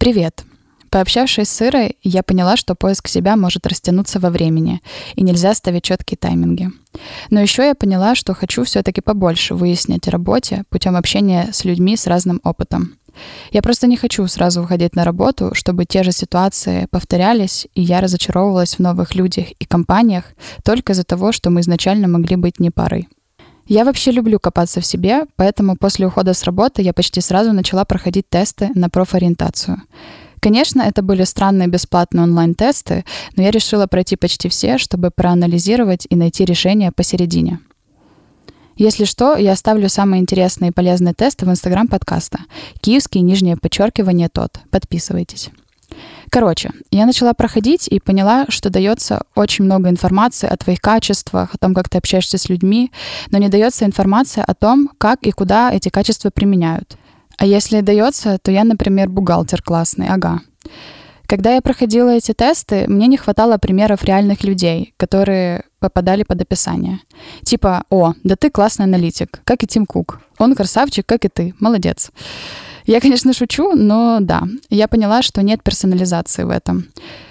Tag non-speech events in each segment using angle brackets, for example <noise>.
Привет! Пообщавшись с Ирой, я поняла, что поиск себя может растянуться во времени, и нельзя ставить четкие тайминги. Но еще я поняла, что хочу все-таки побольше выяснять о работе путем общения с людьми с разным опытом. Я просто не хочу сразу уходить на работу, чтобы те же ситуации повторялись, и я разочаровывалась в новых людях и компаниях только из-за того, что мы изначально могли быть не парой. Я вообще люблю копаться в себе, поэтому после ухода с работы я почти сразу начала проходить тесты на профориентацию. Конечно, это были странные бесплатные онлайн-тесты, но я решила пройти почти все, чтобы проанализировать и найти решение посередине. Если что, я оставлю самые интересные и полезные тесты в инстаграм подкаста. Киевский, нижнее подчеркивание, тот. Подписывайтесь. Короче, я начала проходить и поняла, что дается очень много информации о твоих качествах, о том, как ты общаешься с людьми, но не дается информация о том, как и куда эти качества применяют. А если дается, то я, например, бухгалтер классный, ага. Когда я проходила эти тесты, мне не хватало примеров реальных людей, которые попадали под описание. Типа, о, да ты классный аналитик, как и Тим Кук. Он красавчик, как и ты, молодец. Я, конечно, шучу, но да, я поняла, что нет персонализации в этом.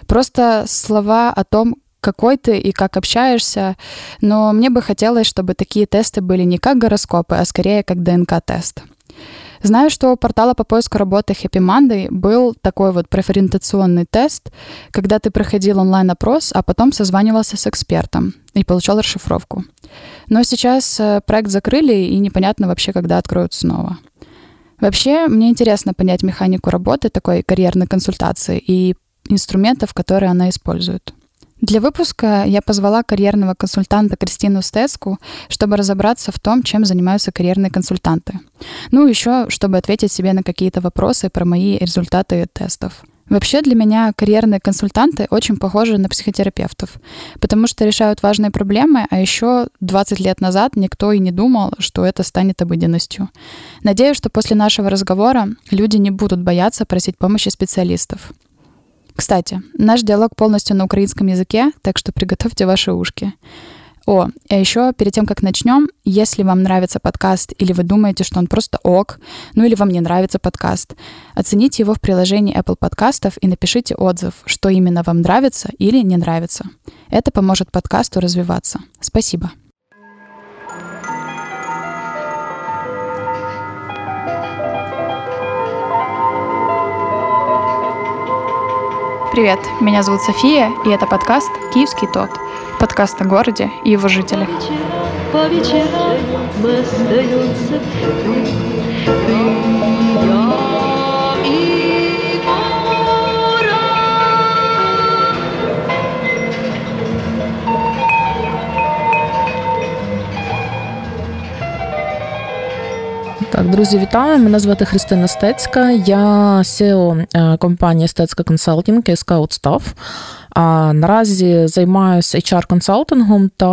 Просто слова о том, какой ты и как общаешься, но мне бы хотелось, чтобы такие тесты были не как гороскопы, а скорее как ДНК-тест. Знаю, что у портала по поиску работы Happy Monday был такой вот профориентационный тест, когда ты проходил онлайн-опрос, а потом созванивался с экспертом и получал расшифровку. Но сейчас э, проект закрыли, и непонятно вообще, когда откроют снова. Вообще, мне интересно понять механику работы такой карьерной консультации и инструментов, которые она использует. Для выпуска я позвала карьерного консультанта Кристину Стецку, чтобы разобраться в том, чем занимаются карьерные консультанты. Ну, еще, чтобы ответить себе на какие-то вопросы про мои результаты тестов. Вообще для меня карьерные консультанты очень похожи на психотерапевтов, потому что решают важные проблемы, а еще 20 лет назад никто и не думал, что это станет обыденностью. Надеюсь, что после нашего разговора люди не будут бояться просить помощи специалистов. Кстати, наш диалог полностью на украинском языке, так что приготовьте ваши ушки. О, а еще перед тем, как начнем, если вам нравится подкаст или вы думаете, что он просто ок, ну или вам не нравится подкаст, оцените его в приложении Apple подкастов и напишите отзыв, что именно вам нравится или не нравится. Это поможет подкасту развиваться. Спасибо. Привет, меня зовут София, и это подкаст «Киевский тот», подкаст о городе и его жителях. По вечерам мы остаемся ты, ты, я. Так, друзі, вітаю! Мене звати Христина Стецька. Я SEO е, компанії Стецька консалтинг і Scout Staff. А наразі займаюся HR-консалтингом та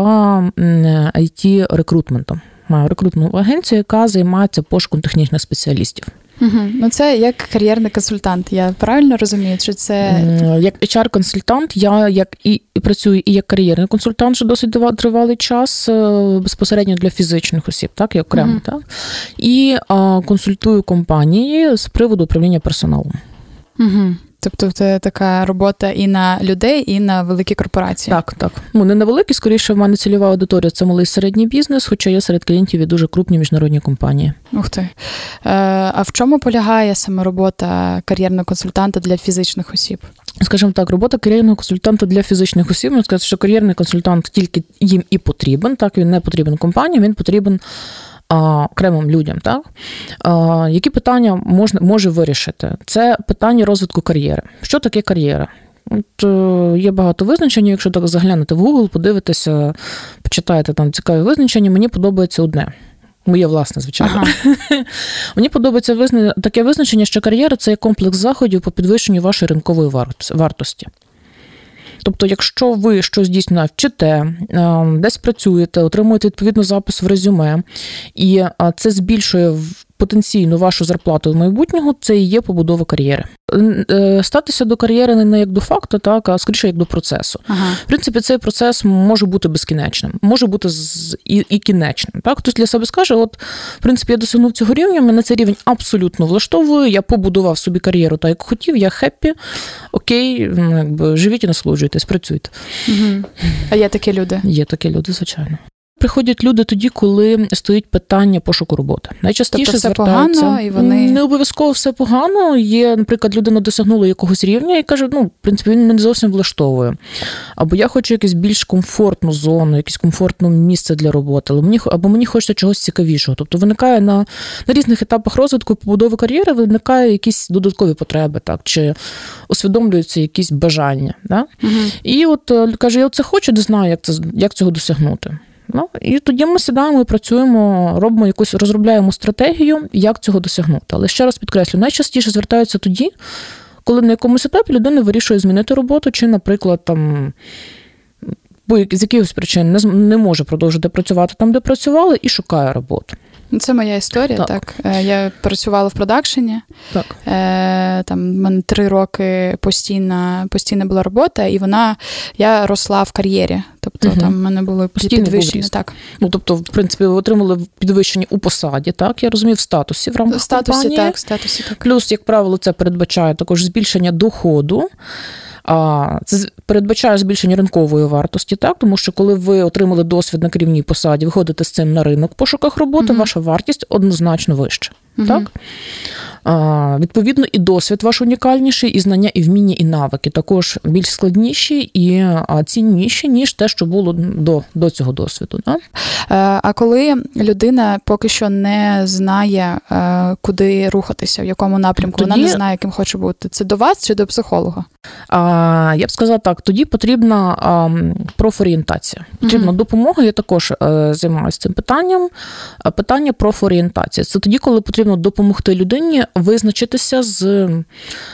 it рекрутментом Маю рекрутну агенцію, яка займається пошуком технічних спеціалістів. Угу. Ну, це як кар'єрний консультант. Я правильно розумію, що це як HR-консультант, я як і працюю і як кар'єрний консультант, що досить тривалий час е, безпосередньо для фізичних осіб, так і окремо, угу. так і а, консультую компанії з приводу управління персоналом. Угу. Тобто це така робота і на людей, і на великі корпорації. Так, так. Ну не на великі, скоріше в мене цільова аудиторія це малий середній бізнес, хоча є серед клієнтів і дуже крупні міжнародні компанії. Ух ти. Е, а в чому полягає саме робота кар'єрного консультанта для фізичних осіб? Скажімо так, робота кар'єрного консультанта для фізичних осіб. Можна сказати, що кар'єрний консультант тільки їм і потрібен. Так, він не потрібен компаніям, він потрібен окремим людям, так які питання можна може вирішити? Це питання розвитку кар'єри. Що таке кар'єра? От е, Є багато визначень, якщо так заглянути в Google, подивитися, почитаєте там цікаві визначення, мені подобається одне. Моє власне, звичайно. Ага. <laughs> Мені подобається визна... таке визначення, що кар'єра це є комплекс заходів по підвищенню вашої ринкової вартості. Тобто, якщо ви щось дійсно вчите, е, десь працюєте, отримуєте відповідно запис в резюме, і це збільшує потенційну вашу зарплату в майбутнього, це і є побудова кар'єри. Е, статися до кар'єри не як до факту, так а скоріше як до процесу. Ага. В принципі, цей процес може бути безкінечним, може бути і, і кінечним. Так, хтось для себе скаже: от, в принципі, я досягнув цього рівня, мене цей рівень абсолютно влаштовує. Я побудував собі кар'єру так, як хотів, я хеппі, окей, ну, якби живіть і насолоджуйтесь, працюйте. Угу. А є такі люди? Є такі люди, звичайно. Приходять люди тоді, коли стоїть питання пошуку роботи. Найчастіше тобто все звертаються погано, і вони не обов'язково все погано. Є, наприклад, людина досягнула якогось рівня і каже: ну, в принципі, він не зовсім влаштовує. Або я хочу якусь більш комфортну зону, якесь комфортне місце для роботи, або мені або мені хочеться чогось цікавішого. Тобто виникає на на різних етапах розвитку і побудови кар'єри, виникає якісь додаткові потреби, так чи усвідомлюються якісь бажання. Да? Угу. І от е, каже: я це хочу, не знаю, як це як цього досягнути. Ну і тоді ми сідаємо і працюємо, робимо якусь, розробляємо стратегію, як цього досягнути. Але ще раз підкреслю, найчастіше звертаються тоді, коли на якомусь етапі людина вирішує змінити роботу, чи, наприклад, там. З якихось причин не не може продовжити працювати там, де працювали, і шукає роботу. Ну, це моя історія. Так, так. Е, я працювала в продакшені. Так. Е, Там в мене три роки постійна постійна була робота, і вона я росла в кар'єрі. Тобто угу. там в мене були підвищення. Так. Ну тобто, в принципі, ви отримали підвищення у посаді, так я розумію, в статусі в рамках в статусі, компанії. так, статусі так. Плюс, як правило, це передбачає також збільшення доходу. Це передбачає збільшення ринкової вартості, так тому що коли ви отримали досвід на керівній посаді, виходите з цим на ринок в пошуках роботи, mm ваша вартість однозначно вища. Mm Так? Відповідно, і досвід ваш унікальніший, і знання, і вміння, і навики також більш складніші і цінніші, ніж те, що було до до цього досвіду. Да? Е, а коли людина поки що не знає, е, куди рухатися, в якому напрямку, тоді... вона не знає, яким хоче бути, це до вас чи до психолога? А, Я б сказала так: тоді потрібна а, профорієнтація. Потрібна mm допомога. Я також а, е, займаюся цим питанням. Питання профорієнтації. Це тоді, коли потрібно допомогти людині визначитися з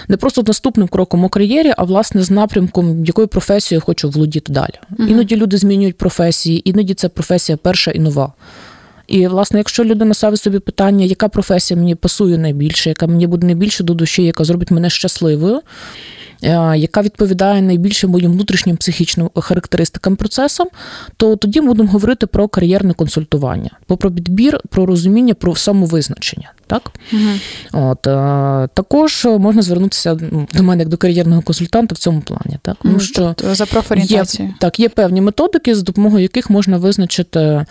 не просто наступним кроком у кар'єрі, а власне з напрямком, якою професією я хочу володіти далі. Угу. Іноді люди змінюють професії, іноді це професія перша і нова. І, власне, якщо людина ставить собі питання, яка професія мені пасує найбільше, яка мені буде найбільше до душі, яка зробить мене щасливою, яка відповідає найбільше моїм внутрішнім психічним характеристикам процесам, то тоді ми будемо говорити про кар'єрне консультування, про підбір, про розуміння, про самовизначення. Так? Угу. От, е, Також можна звернутися до мене як до кар'єрного консультанта в цьому плані. Так? Тому що тобто За профорієнтацію. Є, так, є певні методики, за допомогою яких можна визначити,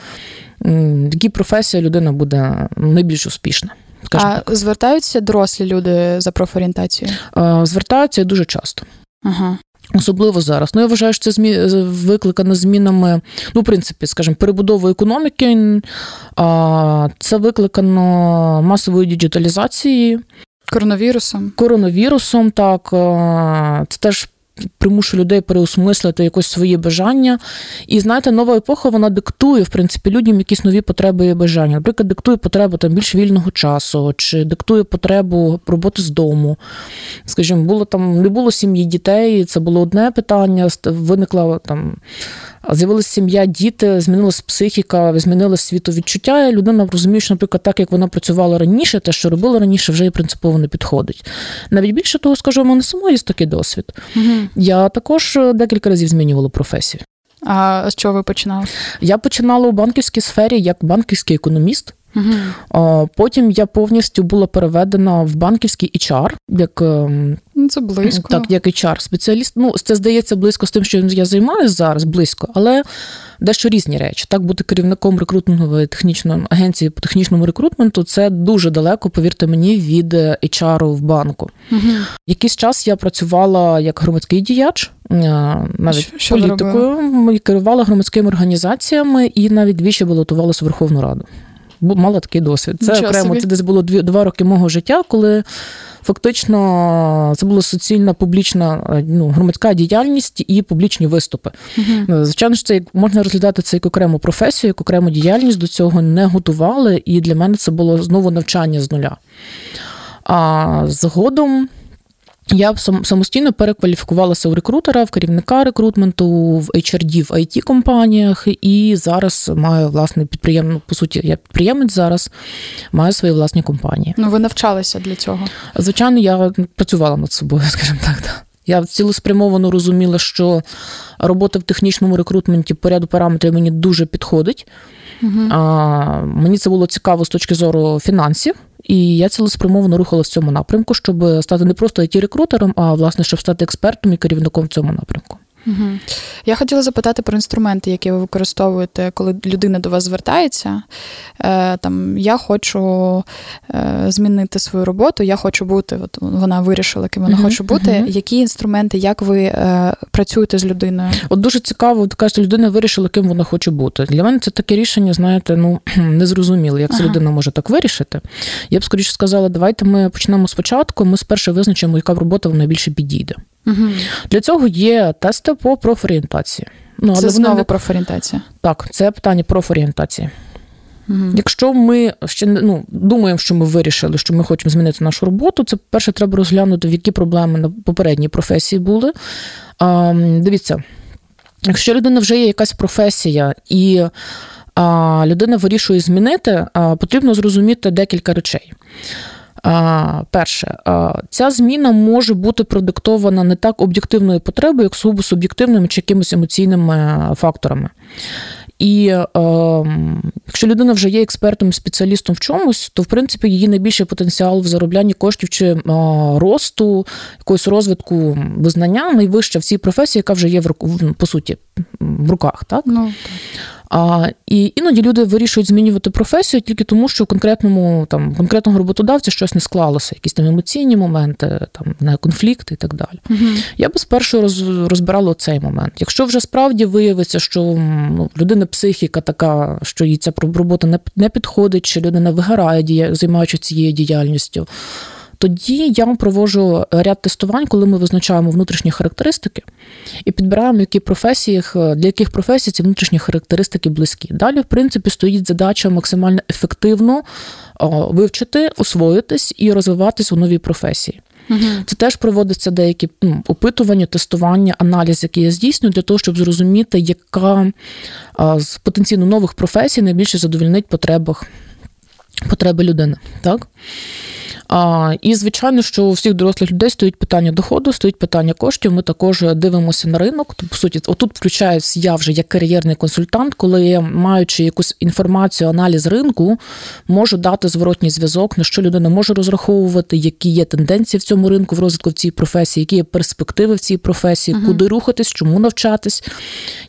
які професії людина буде найбільш успішна. А так. звертаються дорослі люди за профорієнтацією? Звертаються дуже часто. Ага. Особливо зараз. Ну, я вважаю, що це змі... викликано змінами, ну, в принципі, скажімо, перебудовою економіки. Це викликано масовою діджиталізацією. Коронавірусом. Коронавірусом, так. Це теж примушує людей переосмислити якось свої бажання. І знаєте, нова епоха вона диктує, в принципі, людям якісь нові потреби і бажання. Наприклад, диктує потребу там більш вільного часу, чи диктує потребу роботи з дому. Скажімо, було там не було сім'ї дітей, це було одне питання, виникла там. З'явилася сім'я, діти, змінилася психіка, змінилось світовідчуття. І людина розуміє, що, наприклад, так як вона працювала раніше, те, що робила раніше, вже і принципово не підходить. Навіть більше того, скажу, у мене самої є такий досвід. Угу. Я також е, декілька разів змінювала професію. А з чого ви починали? Я починала у банківській сфері як банківський економіст. Угу. Потім я повністю була переведена в банківський HR, як ем, ну, це близько. Так, як HR спеціаліст. Ну, це здається близько з тим, що я займаюся зараз, близько, але дещо різні речі. Так, бути керівником рекрутингової технічної агенції по технічному рекрутменту це дуже далеко, повірте мені, від HR в банку. Угу. Якийсь час я працювала як громадський діяч. Е, навіть що політикою керувала громадськими організаціями і навіть двічі балотувалася в Верховну Раду мала такий досвід. Це Нічого окремо, собі. це десь було дві, два роки мого життя, коли фактично це була суцільна публічна ну, громадська діяльність і публічні виступи. Угу. Звичайно ж, це можна розглядати це як окрему професію, як окрему діяльність до цього не готували, і для мене це було знову навчання з нуля. А згодом. Я самостійно перекваліфікувалася у рекрутера, в керівника рекрутменту, в HRD в it компаніях і зараз маю власне підприємну, по суті, я підприємець зараз, маю свої власні компанії. Ну, ви навчалися для цього? Звичайно, я працювала над собою, <laughs> скажімо так. Я цілеспрямовано розуміла, що робота в технічному рекрутменті по ряду параметрів мені дуже підходить. Угу. А, Мені це було цікаво з точки зору фінансів. І я цілеспрямовано рухала в цьому напрямку, щоб стати не просто it рекрутером а власне, щоб стати експертом і керівником в цьому напрямку. Угу. Я хотіла запитати про інструменти, які ви використовуєте, коли людина до вас звертається. Е, там Я хочу е, змінити свою роботу, я хочу бути. От Вона вирішила, ким вона угу, хоче бути. Угу. Які інструменти, як ви е, працюєте з людиною? От дуже цікаво, от кажете, людина вирішила, ким вона хоче бути. Для мене це таке рішення, знаєте, ну <clears throat> незрозуміле, як ага. ця людина може так вирішити. Я б скоріше сказала, давайте ми почнемо спочатку. Ми спершу визначимо, яка робота вона найбільше підійде. Угу. Для цього є тести по профорієнтації. Ну, Це знову не... профорієнтація? Так, це питання профорієнтації. Угу. Якщо ми ще ну, думаємо, що ми вирішили, що ми хочемо змінити нашу роботу, це перше треба розглянути, в які проблеми на попередній професії були. А, Дивіться, якщо людина вже є якась професія і а, людина вирішує змінити, а, потрібно зрозуміти декілька речей. Перше, ця зміна може бути продиктована не так об'єктивною потребою, як сугубо суб'єктивними чи якимись емоційними факторами. І е, якщо людина вже є експертом, спеціалістом в чомусь, то в принципі її найбільший потенціал в зароблянні коштів чи е, росту, якогось розвитку визнання найвища в цій професії, яка вже є в по суті в руках. Так? Ну, так. А, І іноді люди вирішують змінювати професію тільки тому, що конкретному там конкретного роботодавця щось не склалося, якісь там емоційні моменти, там не конфлікти і так далі. Угу. Я би спершу роз, розбирала цей момент. Якщо вже справді виявиться, що ну, людина психіка така, що їй ця робота не, не підходить, чи людина вигорає, займаючись цією діяльністю. Тоді я вам проводжу ряд тестувань, коли ми визначаємо внутрішні характеристики і підбираємо, які професії, для яких професій ці внутрішні характеристики близькі. Далі, в принципі, стоїть задача максимально ефективно вивчити, освоїтись і розвиватись у новій професії. Угу. Це теж проводиться деякі ну, опитування, тестування, аналіз, який я здійснюю, для того, щоб зрозуміти, яка з потенційно нових професій найбільше задовільнить потребах потреби людини. Так? А, І, звичайно, що у всіх дорослих людей стоїть питання доходу, стоїть питання коштів. Ми також дивимося на ринок. Тобто, по суті, отут включаюсь я вже як кар'єрний консультант, коли маючи якусь інформацію, аналіз ринку, можу дати зворотній зв'язок, на що людина може розраховувати, які є тенденції в цьому ринку, в розвитку в цій професії, які є перспективи в цій професії, uh куди рухатись, чому навчатись,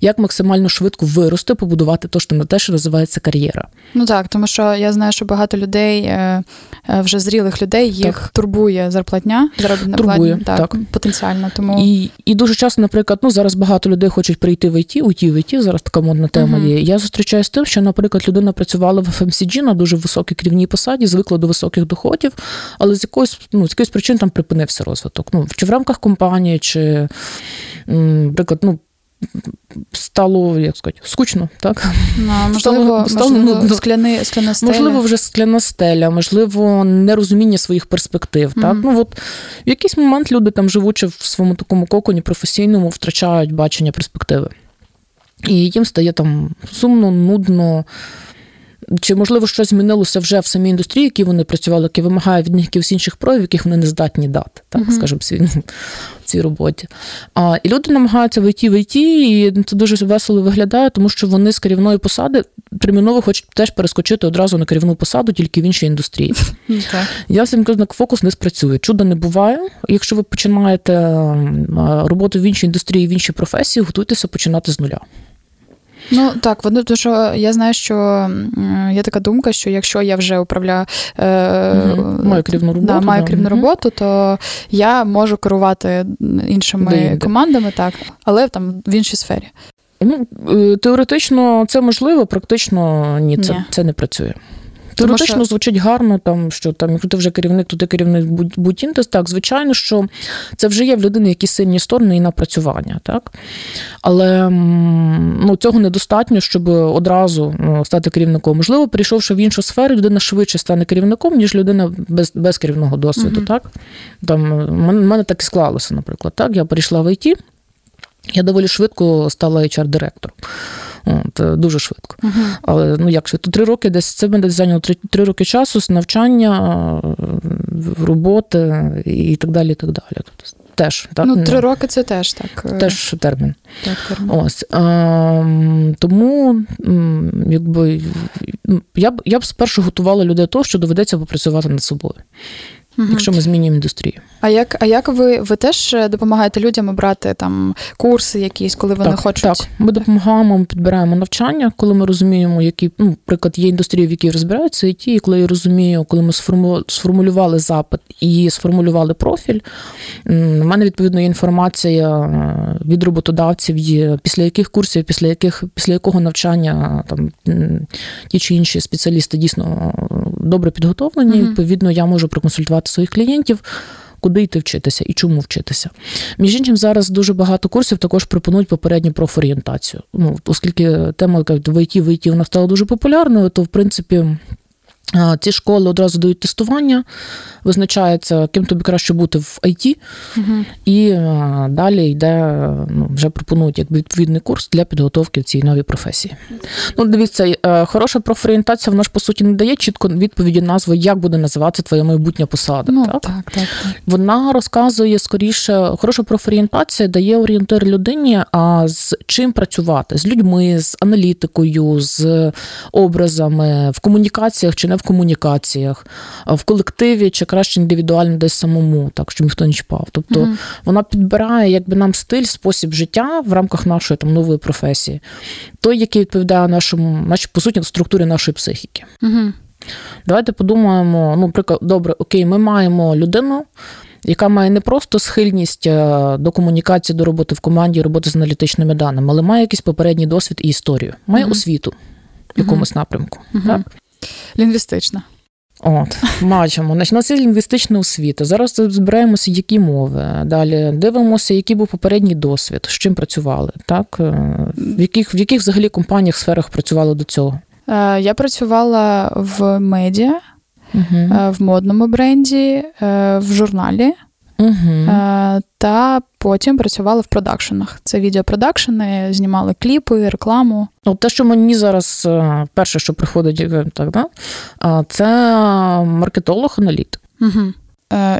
як максимально швидко вирости, побудувати то, що на те, що називається кар'єра. Ну так, тому що я знаю, що багато людей е, е, вже зрілих людей людей їх так. турбує зарплатня, заробітна турбує, платня, так, так, потенціально. Тому і і дуже часто, наприклад, ну зараз багато людей хочуть прийти в ІТ, уйти в ІТ, зараз така модна тема uh-huh. є. Я зустрічаюся з тим, що, наприклад, людина працювала в FMCG на дуже високій керівній посаді, звикла до високих доходів, але з якоїсь ну з якоїсь причин там припинився розвиток. Ну чи в рамках компанії, чи наприклад, ну стало, як сказати, скучно, так? Ну, можливо, стало, можливо ну, скляни, скляна стеля. Можливо, вже скляна стеля, можливо, нерозуміння своїх перспектив. Mm-hmm. Так? Ну, от, В якийсь момент люди, там, живучи в своєму такому коконі професійному, втрачають бачення перспективи. І їм стає там сумно, нудно. Чи, можливо, щось змінилося вже в самій індустрії, які вони працювали, які вимагає від них якихось інших проявів, яких вони не здатні дати, так, uh-huh. скажімо, <laughs> в цій роботі. А, І люди намагаються вийти в ІТ, і це дуже весело виглядає, тому що вони з керівної посади терміново хочуть теж перескочити одразу на керівну посаду, тільки в іншій індустрії. Okay. Я всім кажу, фокус не спрацює. Чуда не буває. Якщо ви починаєте роботу в іншій індустрії, в іншій професії, готуйтеся починати з нуля. Ну так, воно тому що я знаю, що є така думка, що якщо я вже управляю е, маю керівну роботу, да, маю керівну роботу, то я можу керувати іншими Де-де. командами, так, але там в іншій сфері. Ну, е, Теоретично це можливо, практично ні, це, ні. це не працює. Теоретично що... звучить гарно, там що там, якщо ти вже керівник, то ти керівник будь індес. Так, звичайно, що це вже є в людини якісь сильні сторони і напрацювання, так? Але ну, цього недостатньо, щоб одразу ну, стати керівником. Можливо, прийшовши в іншу сферу, людина швидше стане керівником, ніж людина без без керівного досвіду. Uh-huh. так? Там, в мене так і склалося, наприклад. Так? Я перейшла в ІТ, я доволі швидко стала HR-директором. От, е, Дуже швидко. Uh-huh. Але ну як швидко? Три роки десь це мене зайняло три, три роки часу з навчання, е, роботи і так далі. і так далі. Тобто, теж, так? Ну, три роки це теж так. Е, теж термін. Так, термін. Ось. А, Тому якби, я б я б спершу готувала людей до того, що доведеться попрацювати над собою угу. якщо ми змінюємо індустрію. А як а як ви ви теж допомагаєте людям обрати там курси якісь, коли вони так, хочуть? Так, ми допомагаємо, ми підбираємо навчання, коли ми розуміємо, які ну, наприклад, є індустрії, в якій розбираються, і ті, і коли я розумію, коли ми сформулювали запит і сформулювали профіль. У мене відповідно є інформація е, від роботодавців, є після яких курсів, після яких після якого навчання там ті чи інші спеціалісти дійсно добре підготовлені. Mm-hmm. Відповідно, я можу проконсультувати своїх клієнтів. Куди йти вчитися і чому вчитися? Між іншим, зараз дуже багато курсів також пропонують попередню профорієнтацію. Ну, Оскільки тема в ІТ, в ІТ вона стала дуже популярною, то в принципі ці школи одразу дають тестування, визначається, ким тобі краще бути в ІТ, угу. і далі йде, ну, вже пропонують як відповідний курс для підготовки в цій новій професії. Ну, Дивіться, е, хороша профорієнтація, вона ж по суті не дає чітко відповіді назви, як буде називатися твоя майбутня посада. Ну, так? Так, так, так. Вона розказує скоріше, хороша профорієнтація дає орієнтир людині, а з чим працювати? З людьми, з аналітикою, з образами, в комунікаціях чи не в комунікаціях, в колективі чи краще індивідуально десь самому, так щоб ніхто не чіпав. Тобто mm вона підбирає якби нам стиль, спосіб життя в рамках нашої там нової професії, той, який відповідає нашому, нашій, по суті, структурі нашої психіки. mm Давайте подумаємо, ну, наприклад, добре, окей, ми маємо людину. Яка має не просто схильність е, до комунікації, до роботи в команді, роботи з аналітичними даними, але має якийсь попередній досвід і історію, має uh-huh. освіту в якомусь uh-huh. напрямку. Uh-huh. Так? Лінгвістична. От, бачимо. Значить, у нас є лінгвістична освіта. Зараз збираємося, які мови. Далі дивимося, який був попередній досвід, з чим працювали, так? Е, в яких в яких взагалі компаніях, сферах працювали до цього? Е, я працювала в медіа, угу. в модному бренді, в журналі. Угу. Та потім працювали в продакшенах. Це відеопродакшени, знімали кліпи, рекламу. Ну, те, що мені зараз е, перше, що приходить, е, так, да? це маркетолог-аналітик. Угу.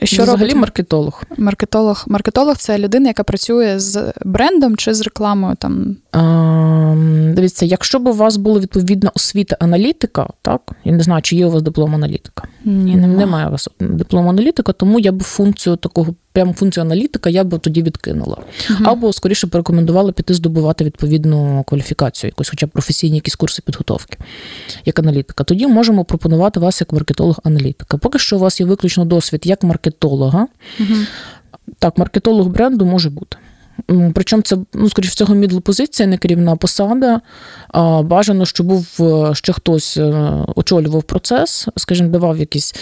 Що Взагалі робить маркетолог? Маркетолог Маркетолог це людина, яка працює з брендом чи з рекламою. Там а, Дивіться, якщо б у вас була відповідна освіта аналітика, так я не знаю, чи є у вас диплом аналітика. Ні, немає. немає у вас диплом аналітика, тому я б функцію такого прямо функцію аналітика я б тоді відкинула. uh Або скоріше порекомендувала піти здобувати відповідну кваліфікацію, якусь, хоча б професійні якісь курси підготовки, як аналітика. Тоді можемо пропонувати вас як маркетолог-аналітика. Поки що у вас є виключно досвід як маркетолога. uh Так, маркетолог бренду може бути. Причому це, ну, скоріш всього, мідл позиція, не керівна посада. А Бажано, щоб був е, ще хтось е, очолював процес, скажімо, давав якісь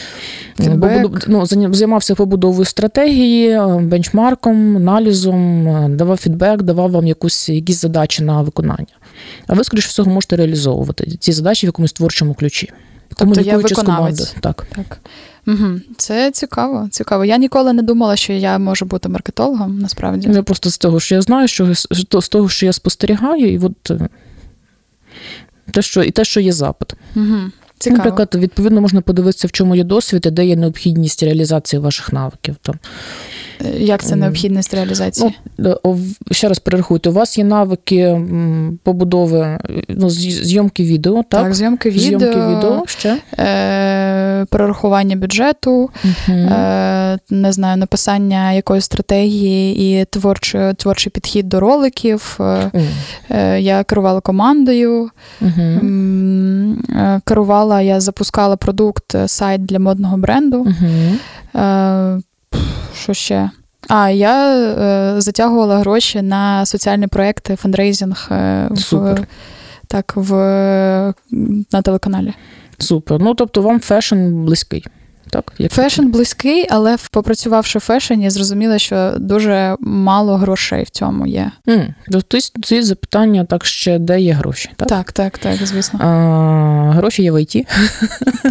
побуду, ну, займався побудовою стратегії, е, бенчмарком, аналізом, давав фідбек, давав вам якусь, якісь задачі на виконання. А ви, скоріш всього, можете реалізовувати ці задачі в якомусь творчому ключі. Тобто я командою. Так. так. Угу. Це цікаво. цікаво. Я ніколи не думала, що я можу бути маркетологом, насправді. Я просто з того, що я знаю, що з того, що я спостерігаю, і от е, те, що і те, що є запит. Угу. Цікаво. Наприклад, відповідно, можна подивитися, в чому є досвід, і де є необхідність реалізації ваших навиків. Там. Як це необхідність реалізації? Ну, Ще раз перерахуйте, у вас є навики побудови, ну, зйомки відео, так? Так, зйомки відео, зйомки відео ще? Е, прорахування бюджету, угу. е, не знаю, написання якоїсь стратегії і творчий, творчий підхід до роликів. Е, Я керувала командою, угу. е, керувала, я запускала продукт, е, сайт для модного бренду. Е, що ще? А, я е, затягувала гроші на соціальні проекти, фандрейзинг е, в, так, в, на телеканалі. Супер. Ну тобто вам fashion близький. Так, як Fashion близький, але попрацювавши в fashion 'ені, зрозуміла, що дуже мало грошей в цьому є. Mm. Тобто запитання так ще де є гроші? Так, так, так, так звісно. А, Гроші є в ІТ.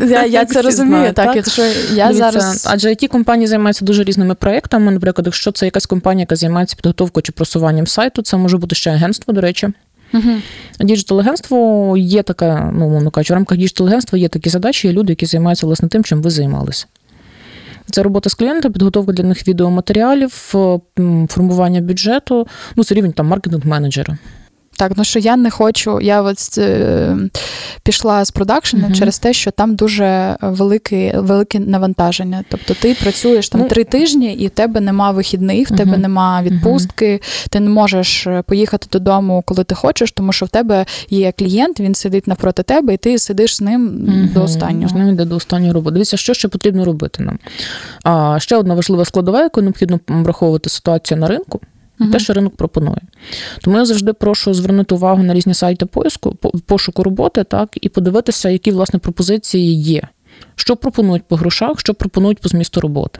Я я <laughs> це розумію. Так, так? Що я зараз... Адже IT компанії займаються дуже різними проектами. Наприклад, якщо це якась компанія, яка займається підготовкою чи просуванням сайту, це може бути ще агентство, до речі. Угу. Діджитал-агентство є таке, ну, мовно кажучи, в рамках діджитал-агентства є такі задачі, є люди, які займаються власне тим, чим ви займалися. Це робота з клієнтом, підготовка для них відеоматеріалів, формування бюджету, ну, це рівень там маркетинг-менеджера. Так, ну що я не хочу. Я от е, пішла з продакшену uh через те, що там дуже велике велике навантаження. Тобто ти працюєш там ну, три тижні, і в тебе нема вихідних, в тебе нема відпустки, ти не можеш е, поїхати додому, коли ти хочеш, тому що в тебе є клієнт, він сидить навпроти тебе, і ти сидиш з ним до останнього. З ним йде до останнього роботи. Дивіться, що ще потрібно робити нам. А ще одна важлива складова, яку необхідно враховувати ситуацію на ринку угу. те, що ринок пропонує. Тому я завжди прошу звернути увагу на різні сайти поиску, пошуку роботи, так, і подивитися, які власне пропозиції є. Що пропонують по грошах, що пропонують по змісту роботи.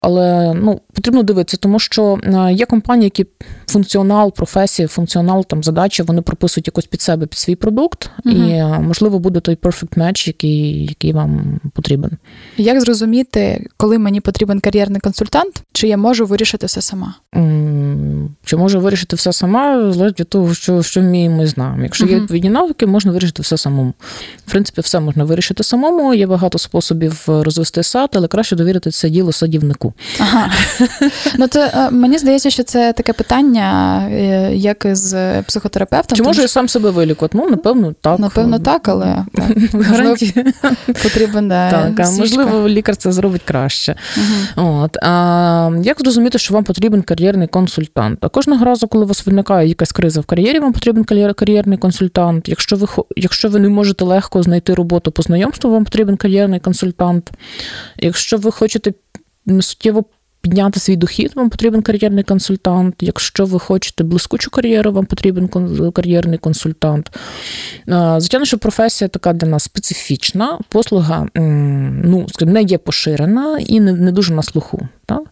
Але ну, потрібно дивитися, тому що е, є компанії, які функціонал, професія, функціонал, там задачі, вони прописують якось під себе під свій продукт, угу. і е, можливо буде той perfect match, який який вам потрібен. Як зрозуміти, коли мені потрібен кар'єрний консультант, чи я можу вирішити все сама? Чи можу вирішити все сама, залежить від того, що що вміємо і знаємо. Якщо є відповідні навики, можна вирішити все самому. В принципі, все можна вирішити самому. Є багато способів розвести сад, але краще довірити це діло садівнику. Ага. Ну то е, мені здається, що це таке питання, е, як з психотерапевтом. Чи може я сам себе вилікувати? Ну, напевно, так. Напевно, так, але <laughs> <laughs> потрібен да, Так, а можливо, лікар це зробить краще. От. А, Як зрозуміти, що вам потрібен кар'єрний консультант? А кожного разу, коли у вас виникає якась криза в кар'єрі, вам потрібен кар'єрний консультант. Якщо ви якщо ви не можете легко знайти роботу по знайомству, вам потрібен кар'єрний консультант. Якщо ви хочете суттєво підняти свій дохід, вам потрібен кар'єрний консультант. Якщо ви хочете блискучу кар'єру, вам потрібен кар'єрний консультант. Звичайно, що професія така для нас специфічна, послуга ну, не є поширена і не, не дуже на слуху. Так?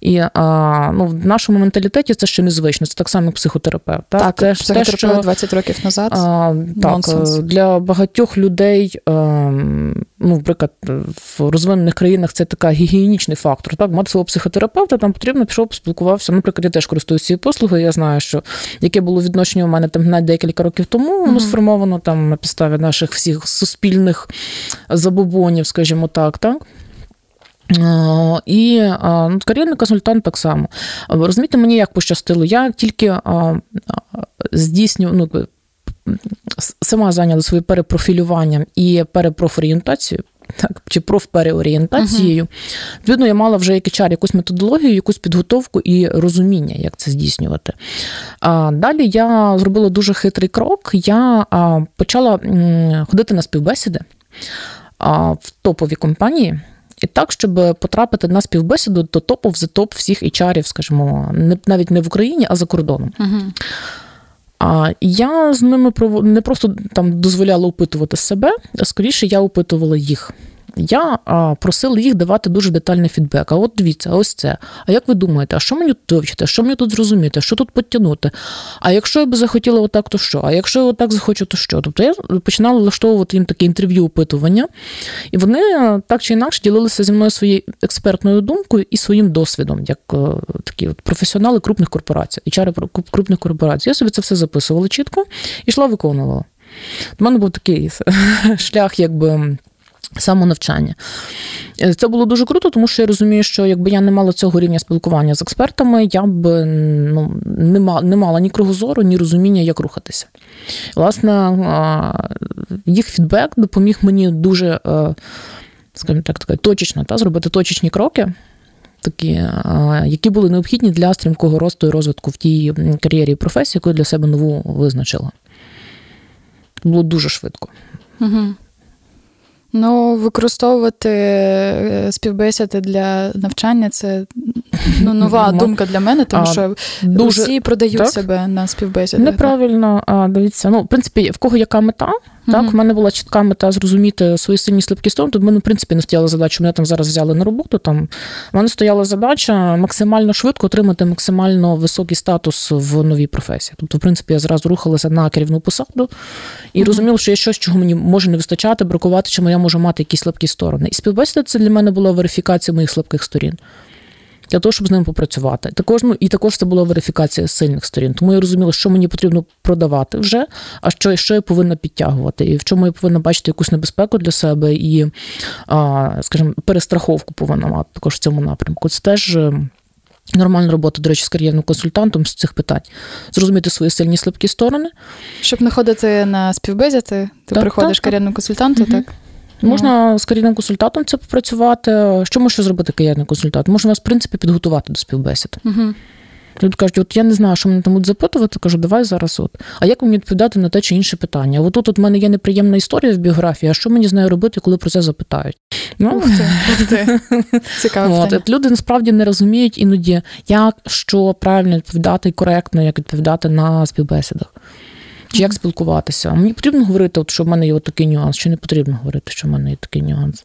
І а, ну, в нашому менталітеті це ще незвично, це так само як психотерапевт. Так, так те, психотерапевт те, що, 20 років назад. А, Так, Для багатьох людей, а, ну, наприклад, в розвинених країнах це така гігієнічний фактор. Так, Мати свого психотерапевта там потрібно пішов, поспілкувався. Наприклад, я теж користуюся цією послугою. Я знаю, що яке було відношення у мене там навіть декілька років тому, воно mm-hmm. сформовано там на підставі наших всіх суспільних забобонів, скажімо так. так? І ну, кар'єрний консультант так само. Розумієте, мені як пощастило, я тільки здійснюю, ну, сама зайняла своїм перепрофілюванням і перепрофорієнтацією. Так, чи профпереорієнтацією. Uh-huh. Відповідно, я мала вже як HR якусь методологію, якусь підготовку і розуміння, як це здійснювати. А Далі я зробила дуже хитрий крок. Я а, почала м, ходити на співбесіди а, в топові компанії. І так, щоб потрапити на співбесіду до топу за топ всіх HR, скажімо, навіть не в Україні, а за кордоном. Uh-huh. А я з ними не просто там дозволяла опитувати себе, а скоріше я опитувала їх я просила їх давати дуже детальний фідбек. А от дивіться, ось це. А як ви думаєте, а що мені тут вивчити? Що мені тут зрозуміти? Що тут підтягнути? А якщо я би захотіла отак, то що? А якщо я отак захочу, то що? Тобто я починала влаштовувати їм таке інтерв'ю опитування, і вони так чи інакше ділилися зі мною своєю експертною думкою і своїм досвідом, як е, такі от професіонали крупних корпорацій, і чари крупних корпорацій. Я собі це все записувала чітко і йшла, виконувала. У мене був такий <laughs> шлях, якби. Самонавчання. Е, це було дуже круто, тому що я розумію, що якби я не мала цього рівня спілкування з експертами, я б ну, не мала не мала ні кругозору, ні розуміння, як рухатися. Власне, їх фідбек допоміг мені дуже, е, скажімо так, точечно та, зробити точечні кроки, такі, які були необхідні для стрімкого росту і розвитку в тій кар'єрі і професії, яку я для себе нову визначила. Було дуже швидко. Угу. Ну, використовувати е, співбесіди для навчання це ну, нова думка для мене, тому що дуже... всі продають так? себе на співбесіди. Неправильно, а дивіться. Ну, в принципі, в кого яка мета, так, mm-hmm. в мене була чітка мета зрозуміти свої сильні слабкі сторони. Тобто в мене, в принципі, не стояла задача. Мене там зараз взяли на роботу. Там в мене стояла задача максимально швидко отримати максимально високий статус в новій професії. Тобто, в принципі, я зразу рухалася на керівну посаду і mm-hmm. розуміла, що є щось, чого мені може не вистачати, бракувати, чому я можу мати якісь слабкі сторони. І співбесіда це для мене була верифікація моїх слабких сторін для того, щоб з ним попрацювати. Також ну, і також це була верифікація сильних сторін. Тому я розуміла, що мені потрібно продавати вже, а що що я повинна підтягувати, і в чому я повинна бачити якусь небезпеку для себе і, скажімо, перестраховку повинна мати також в цьому напрямку. Це теж. Е, нормальна робота, до речі, з кар'єрним консультантом з цих питань. Зрозуміти свої сильні слабкі сторони. Щоб не ходити на співбезі, ти так, приходиш так, кар'єрному консультанту, угу. так? Можна з кар'єрним консультантом це попрацювати. Що може зробити кар'єрний консультант? Можна вас, в принципі, підготувати до співбесіди. Угу. Люди кажуть, от я не знаю, що мене там будуть запитувати, кажу, давай зараз. от. А як мені відповідати на те чи інше питання? От тут от в мене є неприємна історія в біографії, а що мені з нею робити, коли про це запитають? Ну, Ух ти, <laughs> ух ти. Цікаво. От, от, Люди насправді не розуміють іноді, як що правильно відповідати і коректно, як відповідати на співбесідах чи як спілкуватися. Мені потрібно говорити, от, що в мене є такий нюанс, чи не потрібно говорити, що в мене є такий нюанс.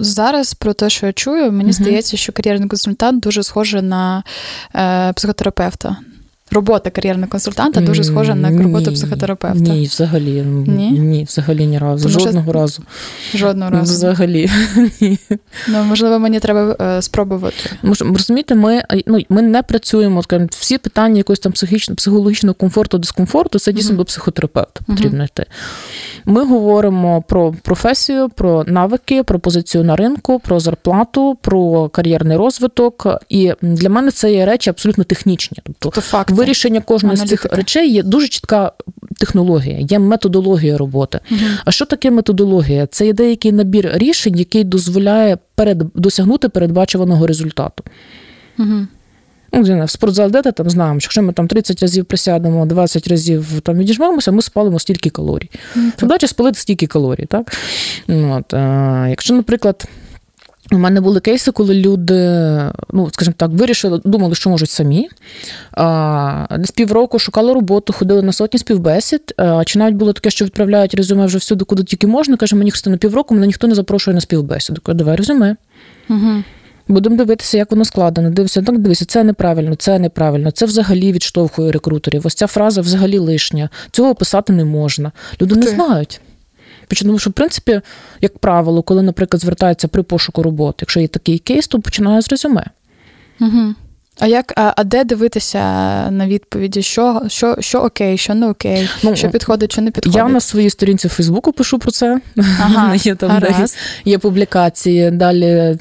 Зараз про те, що я чую, мені uh здається, що кар'єрний консультант дуже схожий на е, психотерапевта робота кар'єрного консультанта дуже схожа на роботу ні, психотерапевта. Ні, взагалі ні, ні взагалі ні разу. Тому Жодного що... разу. Жодного разу. Взагалі. <laughs> ні. Ну, можливо, мені треба е, спробувати. Розумієте, ми ну, ми не працюємо, скажімо, всі питання якогось там психічного, психологічного комфорту, дискомфорту, це дійсно mm-hmm. до психотерапевта потрібно mm-hmm. йти. Ми говоримо про професію, про навики, про позицію на ринку, про зарплату, про кар'єрний розвиток. І для мене це є речі абсолютно технічні. Тобто, тобто факт вирішення кожної з цих речей є дуже чітка технологія, є методологія роботи. Угу. А що таке методологія? Це є деякий набір рішень, який дозволяє перед досягнути передбачуваного результату. Угу. Ну, в спортзал дете там знаємо, що якщо ми там 30 разів присядемо, 20 разів там відіжмемося, ми спалимо стільки калорій. Задача спалити стільки калорій. Так? От, а, Якщо, наприклад, у мене були кейси, коли люди, ну скажімо так, вирішили, думали, що можуть самі. З півроку шукали роботу, ходили на сотні співбесід. Чи навіть було таке, що відправляють резюме вже всюди, куди тільки можна. Каже, мені на півроку, мене ніхто не запрошує на співбесіду. Кажу, давай резюме. Угу. Будемо дивитися, як воно складено. Дивися, так дивися, це неправильно, це неправильно, це взагалі відштовхує рекрутерів. Ось ця фраза взагалі лишня. Цього писати не можна. Люди не знають. Тому що, в принципі, як правило, коли, наприклад, звертається при пошуку роботи, якщо є такий кейс, то починає з резюме. Угу. А як а, а де дивитися на відповіді? Що що, що окей, що не окей, ну, що підходить, що не підходить? Я на своїй сторінці в Фейсбуку пишу про це. Ага, <laughs> є там де, є публікації. Далі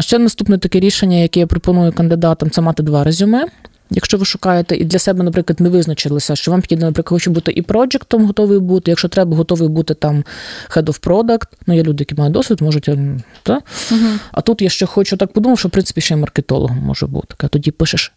ще наступне таке рішення, яке я пропоную кандидатам, це мати два резюме. Якщо ви шукаєте і для себе, наприклад, не визначилися, що вам підійде, наприклад, хочу бути і проджектом готовий бути. Якщо треба, готовий бути там head of product, ну є люди, які мають досвід, можуть ем, та? Угу. А тут я ще хочу так подумав, що в принципі ще й маркетологом може бути. А тоді пишеш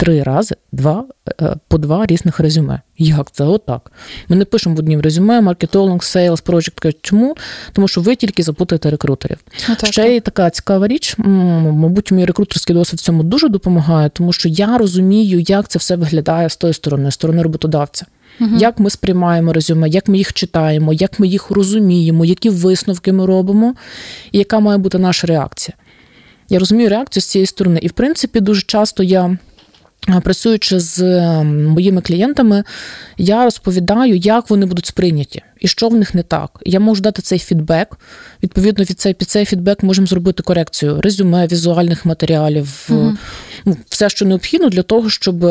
три рази два, е, по два різних резюме. Як це? Отак. Ми не пишемо в однім резюме, маркетолог, sales, project. Чому? Тому що ви тільки запутаєте рекрутерів. Отак. Ще є така цікава річ. Мабуть, мій рекрутерський досвід в цьому дуже допомагає, тому що я розумію, як це все виглядає з тої сторони, з сторони роботодавця. Угу. Як ми сприймаємо резюме, як ми їх читаємо, як ми їх розуміємо, які висновки ми робимо, і яка має бути наша реакція. Я розумію реакцію з цієї сторони. І, в принципі, дуже часто я Працюючи з ем, моїми клієнтами, я розповідаю, як вони будуть сприйняті і що в них не так. Я можу дати цей фідбек. Відповідно, від цей під цей фідбек можемо зробити корекцію резюме, візуальних матеріалів, угу. все, що необхідно для того, щоб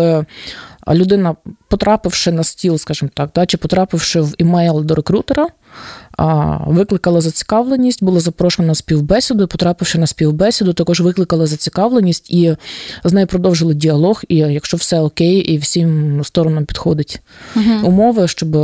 людина, потрапивши на стіл, скажімо так, да, чи потрапивши в імейл до рекрутера, викликала зацікавленість, була запрошена на співбесіду, потрапивши на співбесіду, також викликала зацікавленість і з нею продовжили діалог. І якщо все окей, і всім сторонам підходить угу. умови, щоб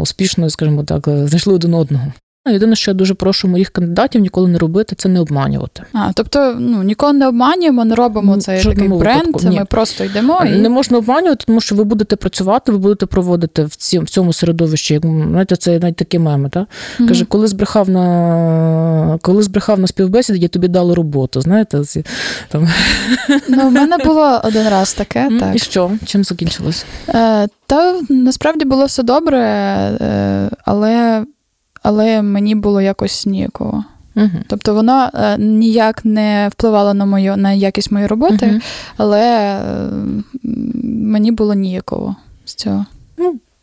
успішно, скажімо так, знайшли один одного. Єдине, що я дуже прошу моїх кандидатів ніколи не робити, це не обманювати. А, тобто, ну ніколи не обманюємо, не робимо цей такий бренд. Ми просто йдемо і не можна обманювати, тому що ви будете працювати, ви будете проводити в цім, в цьому середовищі. Як знаєте, це навіть такі меми. Та? Mm-hmm. Каже, коли збрехав на коли збрехав на співбесіді, я тобі дали роботу. Знаєте, там. Ну, в мене <laughs> було один раз таке. так. І що? Чим закінчилось? Е, Та насправді було все добре, е, але але мені було якось ніяково. Угу. Тобто воно е, ніяк не впливало на мою на якість моєї роботи, угу. але е, мені було ніяково з цього.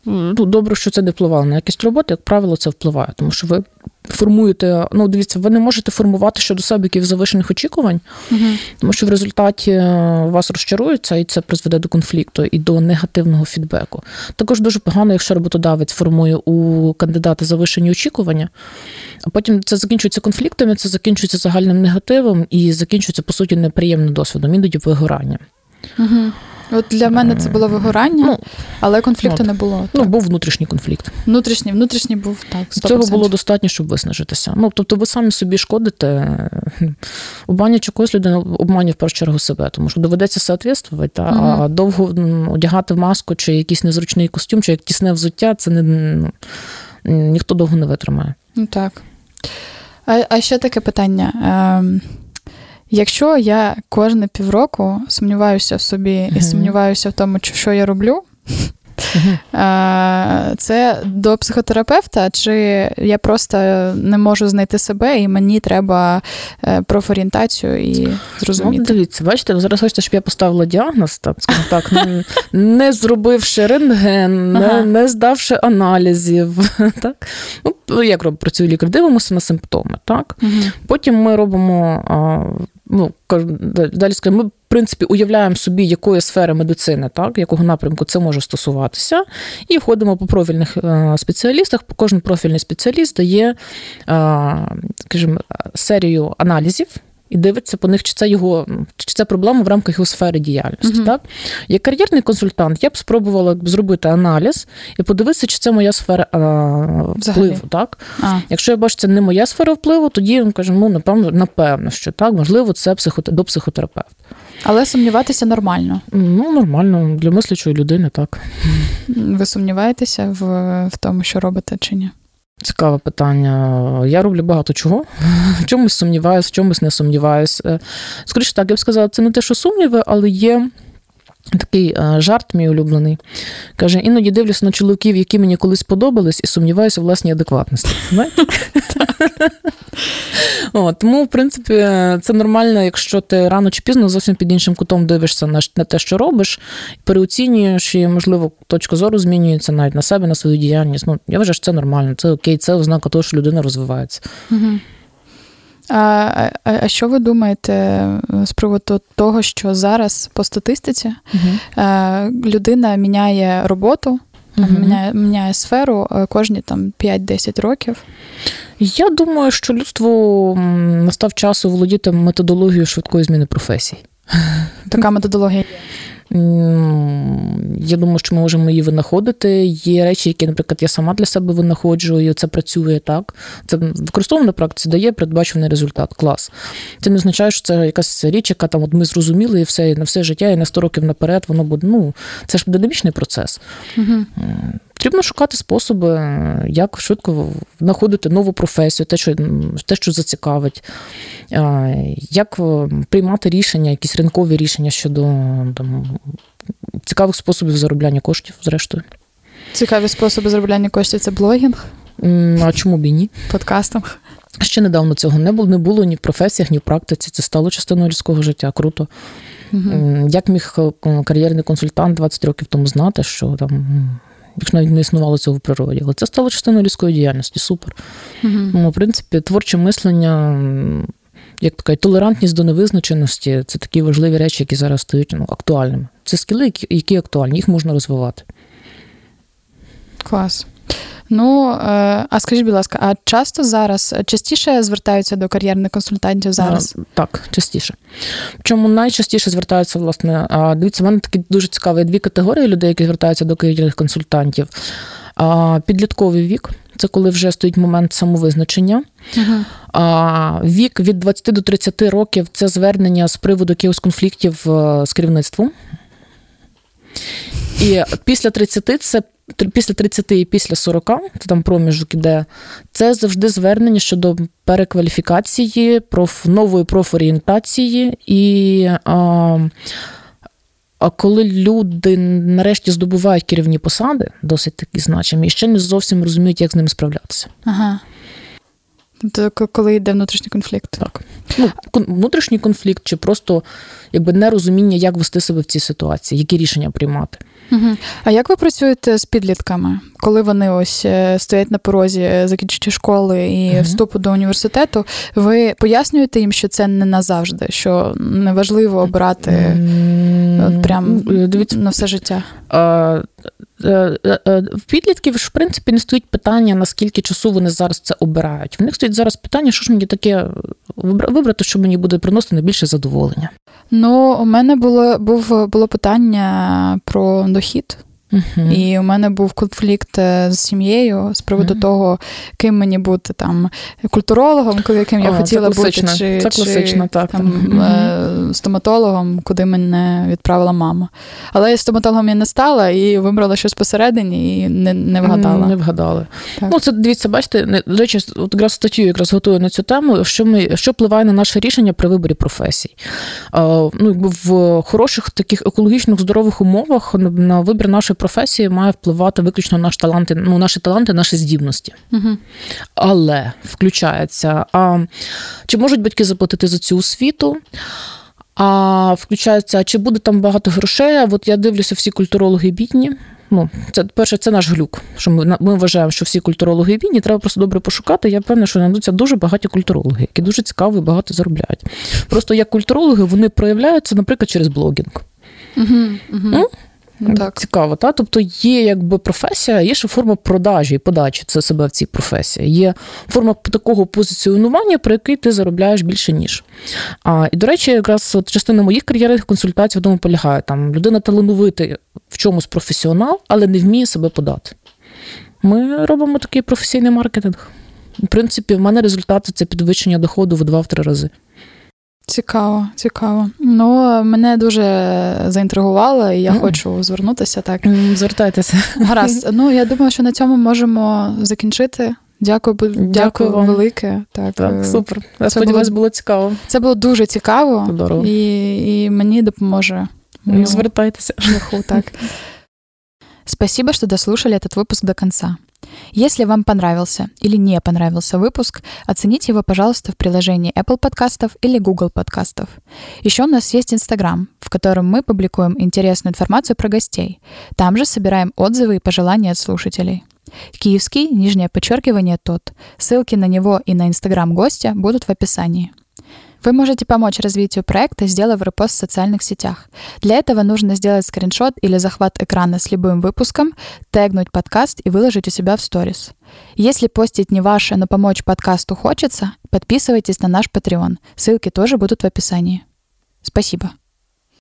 Ну, добре, що це не впливало на якість роботи, як правило, це впливає, тому що ви формуєте, ну дивіться, ви не можете формувати щодо себе яких завишених очікувань, угу. тому що в результаті е, вас розчарується, і це призведе до конфлікту і до негативного фідбеку. Також дуже погано, якщо роботодавець формує у кандидата завишені очікування, а потім це закінчується конфліктами, це закінчується загальним негативом і закінчується, по суті, неприємним досвідом, іноді вигоранням. Угу. От для мене це було вигорання, ну, але конфлікту от, не було. Ну, так. Ну, був внутрішній конфлікт. Внутрішній, внутрішній був так. 100%. Цього було достатньо, щоб виснажитися. Ну, тобто, ви самі собі шкодите, обманюючи когось людина обманює в першу чергу себе, тому що доведеться соответствувати, угу. а довго одягати маску чи якийсь незручний костюм, чи як тісне взуття, це не ну, ніхто довго не витримає. Ну так. А а ще таке питання. Якщо я кожне півроку сумніваюся в собі uh-huh. і сумніваюся в тому, що я роблю, <laughs> це до психотерапевта, чи я просто не можу знайти себе, і мені треба е, профорієнтацію і зрозуміти. Ну, Дивіться, бачите, ви зараз хочете, щоб я поставила діагноз, так, скажімо так, не, не зробивши рентген, ага. не, не здавши аналізів. <laughs> так? Ну, Як працює лікар? Дивимося на симптоми. так? Потім ми робимо ну, далі скажемо, ми, в принципі, уявляємо собі, якої сфери медицини, так, якого напрямку це може стосуватися, і входимо по профільних е, спеціалістах. Кожен профільний спеціаліст дає, е, скажімо, серію аналізів і дивиться по них, чи це його чи це проблема в рамках його сфери діяльності. uh Так? Як кар'єрний консультант, я б спробувала зробити аналіз і подивитися, чи це моя сфера а, впливу. Так? А. Якщо я бачу, це не моя сфера впливу, тоді кажемо, ну, напевно, напевно, що так, можливо, це психот... до психотерапевта. Але сумніватися нормально. Ну, нормально, для мислячої людини, так. Ви сумніваєтеся в, в тому, що робите чи ні? Цікаве питання. Я роблю багато чого. В чомусь сумніваюся, в чомусь не сумніваюся. Е, скоріше так, я б сказала, це не те, що сумніви, але є Такий е, жарт, мій улюблений. Каже: іноді дивлюся на чоловіків, які мені колись подобались, і сумніваюся в власній адекватності. <laughs> О, Тому, в принципі, це нормально, якщо ти рано чи пізно зовсім під іншим кутом дивишся на те, що робиш, переоцінюєш, і, можливо, точка зору змінюється навіть на себе, на свою діяльність. Ну, Я вважаю, що це нормально, це окей, це ознака того, що людина розвивається. А а, що ви думаєте е, з приводу того, що зараз по статистиці угу. людина міняє роботу, угу. міняє міняє сферу е, кожні там 5-10 років? Я думаю, що людству настав час володіти методологією швидкої зміни професій. Така методологія. Я думаю, що ми можемо її винаходити. Є речі, які, наприклад, я сама для себе винаходжу, і це працює так. Це використовано на практиці, дає передбачений результат. Клас. Це не означає, що це якась річ, яка там от ми зрозуміли, і все і на все життя, і на 100 років наперед, воно буде. Ну, це ж динамічний процес. Угу. Потрібно шукати способи, як швидко знаходити нову професію, те, що те, що зацікавить, як приймати рішення, якісь ринкові рішення щодо там, цікавих способів заробляння коштів, зрештою. Цікаві способи заробляння коштів це блогінг. А чому б і ні? Подкастинг. Ще недавно цього не було не було ні в професіях, ні в практиці. Це стало частиною людського життя. Круто. Угу. Як міг е, кар'єрний консультант 20 років тому знати, що там якщо навіть не існувало цього в природі. Але це стало частиною людської діяльності. Супер. Угу. Ну, В принципі, творче мислення, як така толерантність до невизначеності це такі важливі речі, які зараз стають ну, актуальними. Це скіли, які актуальні, їх можна розвивати. Клас. Ну, е, а скажіть, будь ласка, а часто зараз частіше звертаються до кар'єрних консультантів зараз? А, так, частіше. Чому найчастіше звертаються, власне, дивіться, в мене такі дуже цікаві дві категорії людей, які звертаються до кар'єрних консультантів. Підлітковий вік це коли вже стоїть момент самовизначення. Uh-huh. А, Вік від 20 до 30 років це звернення з приводу якихось конфліктів е, з керівництвом. І після 30 це після 30 і після 40, це там проміжок іде, це завжди звернення щодо перекваліфікації, проф, нової профорієнтації і. А, а коли люди нарешті здобувають керівні посади, досить такі значимі, і ще не зовсім розуміють, як з ними справлятися. Ага. Тобто, коли йде внутрішній конфлікт. Так. Ну, Внутрішній конфлікт, чи просто якби нерозуміння, як вести себе в цій ситуації, які рішення приймати. Угу. А як ви працюєте з підлітками, коли вони ось е, стоять на порозі е, закінчення школи і угу. вступу до університету? Ви пояснюєте їм, що це не назавжди, що неважливо обрати mm-hmm. прям Дивіться, на все життя? А, в підлітків в принципі не стоїть питання, наскільки часу вони зараз це обирають. В них стоїть зараз питання, що ж мені таке вибрати, що мені буде приносити найбільше задоволення. Ну, у мене було був було питання про дохід. Uh-huh. І у мене був конфлікт е, з сім'єю з приводу uh-huh. того, ким мені бути там культурологом, яким я О, хотіла бути, чи це чи так, там, uh-huh. стоматологом, куди мене відправила мама. Але стоматологом я не стала і вибрала щось посередині і не не вгадала. Не вгадали. Так. Ну, це дивіться, бачите, до речі, от якраз статтю якраз готую на цю тему, що ми що впливає на наше рішення при виборі професій. А, ну, якби В хороших таких екологічних здорових умовах на вибір нашої професії має впливати виключно наш таланти, ну, наші таланти, наші здібності. Угу. Але включається, а чи можуть батьки заплатити за цю освіту? А включається, чи буде там багато грошей? А от я дивлюся, всі культурологи бідні. Ну, це перше, це наш глюк. Що ми ми вважаємо, що всі культурологи бідні, треба просто добре пошукати. Я певна, що знайдуться дуже багаті культурологи, які дуже цікаво і багато заробляють. Просто як культурологи вони проявляються, наприклад, через блогінг. Угу, угу. Так. Цікаво, та? тобто є якби професія, є ще форма продажі і подачі це себе в цій професії. Є форма такого позиціонування, про який ти заробляєш більше, ніж. А, І, до речі, якраз от частина моїх кар'єрних консультацій в тому полягає. Там людина талановита в чомусь професіонал, але не вміє себе подати. Ми робимо такий професійний маркетинг. В принципі, в мене результати це підвищення доходу в 2-3 рази. Цікаво, цікаво. Ну, мене дуже заінтригувало, і я mm. хочу звернутися так. Звертайтеся. Гаразд. <laughs> Ну, я думаю, що на цьому можемо закінчити. Дякую, дякую, дякую вам велике. Так, так е, супер. Я сподіваюся, було, було цікаво. Це було дуже цікаво і і мені допоможе. Звертайтеся. Шляху, так. <laughs> Спасибо, что дослушали этот выпуск до конца. Если вам понравился или не понравился выпуск, оцените его, пожалуйста, в приложении Apple подкастов или Google подкастов. Еще у нас есть Instagram, в котором мы публикуем интересную информацию про гостей. Там же собираем отзывы и пожелания от слушателей. Киевский, нижнее подчеркивание, тот. Ссылки на него и на Instagram гостя будут в описании. Вы можете помочь развитию проекта, сделав репост в социальных сетях. Для этого нужно сделать скриншот или захват экрана с любым выпуском, тегнуть подкаст и выложить у себя в сторис. Если постить не ваше, но помочь подкасту хочется, подписывайтесь на наш Patreon. Ссылки тоже будут в описании. Спасибо.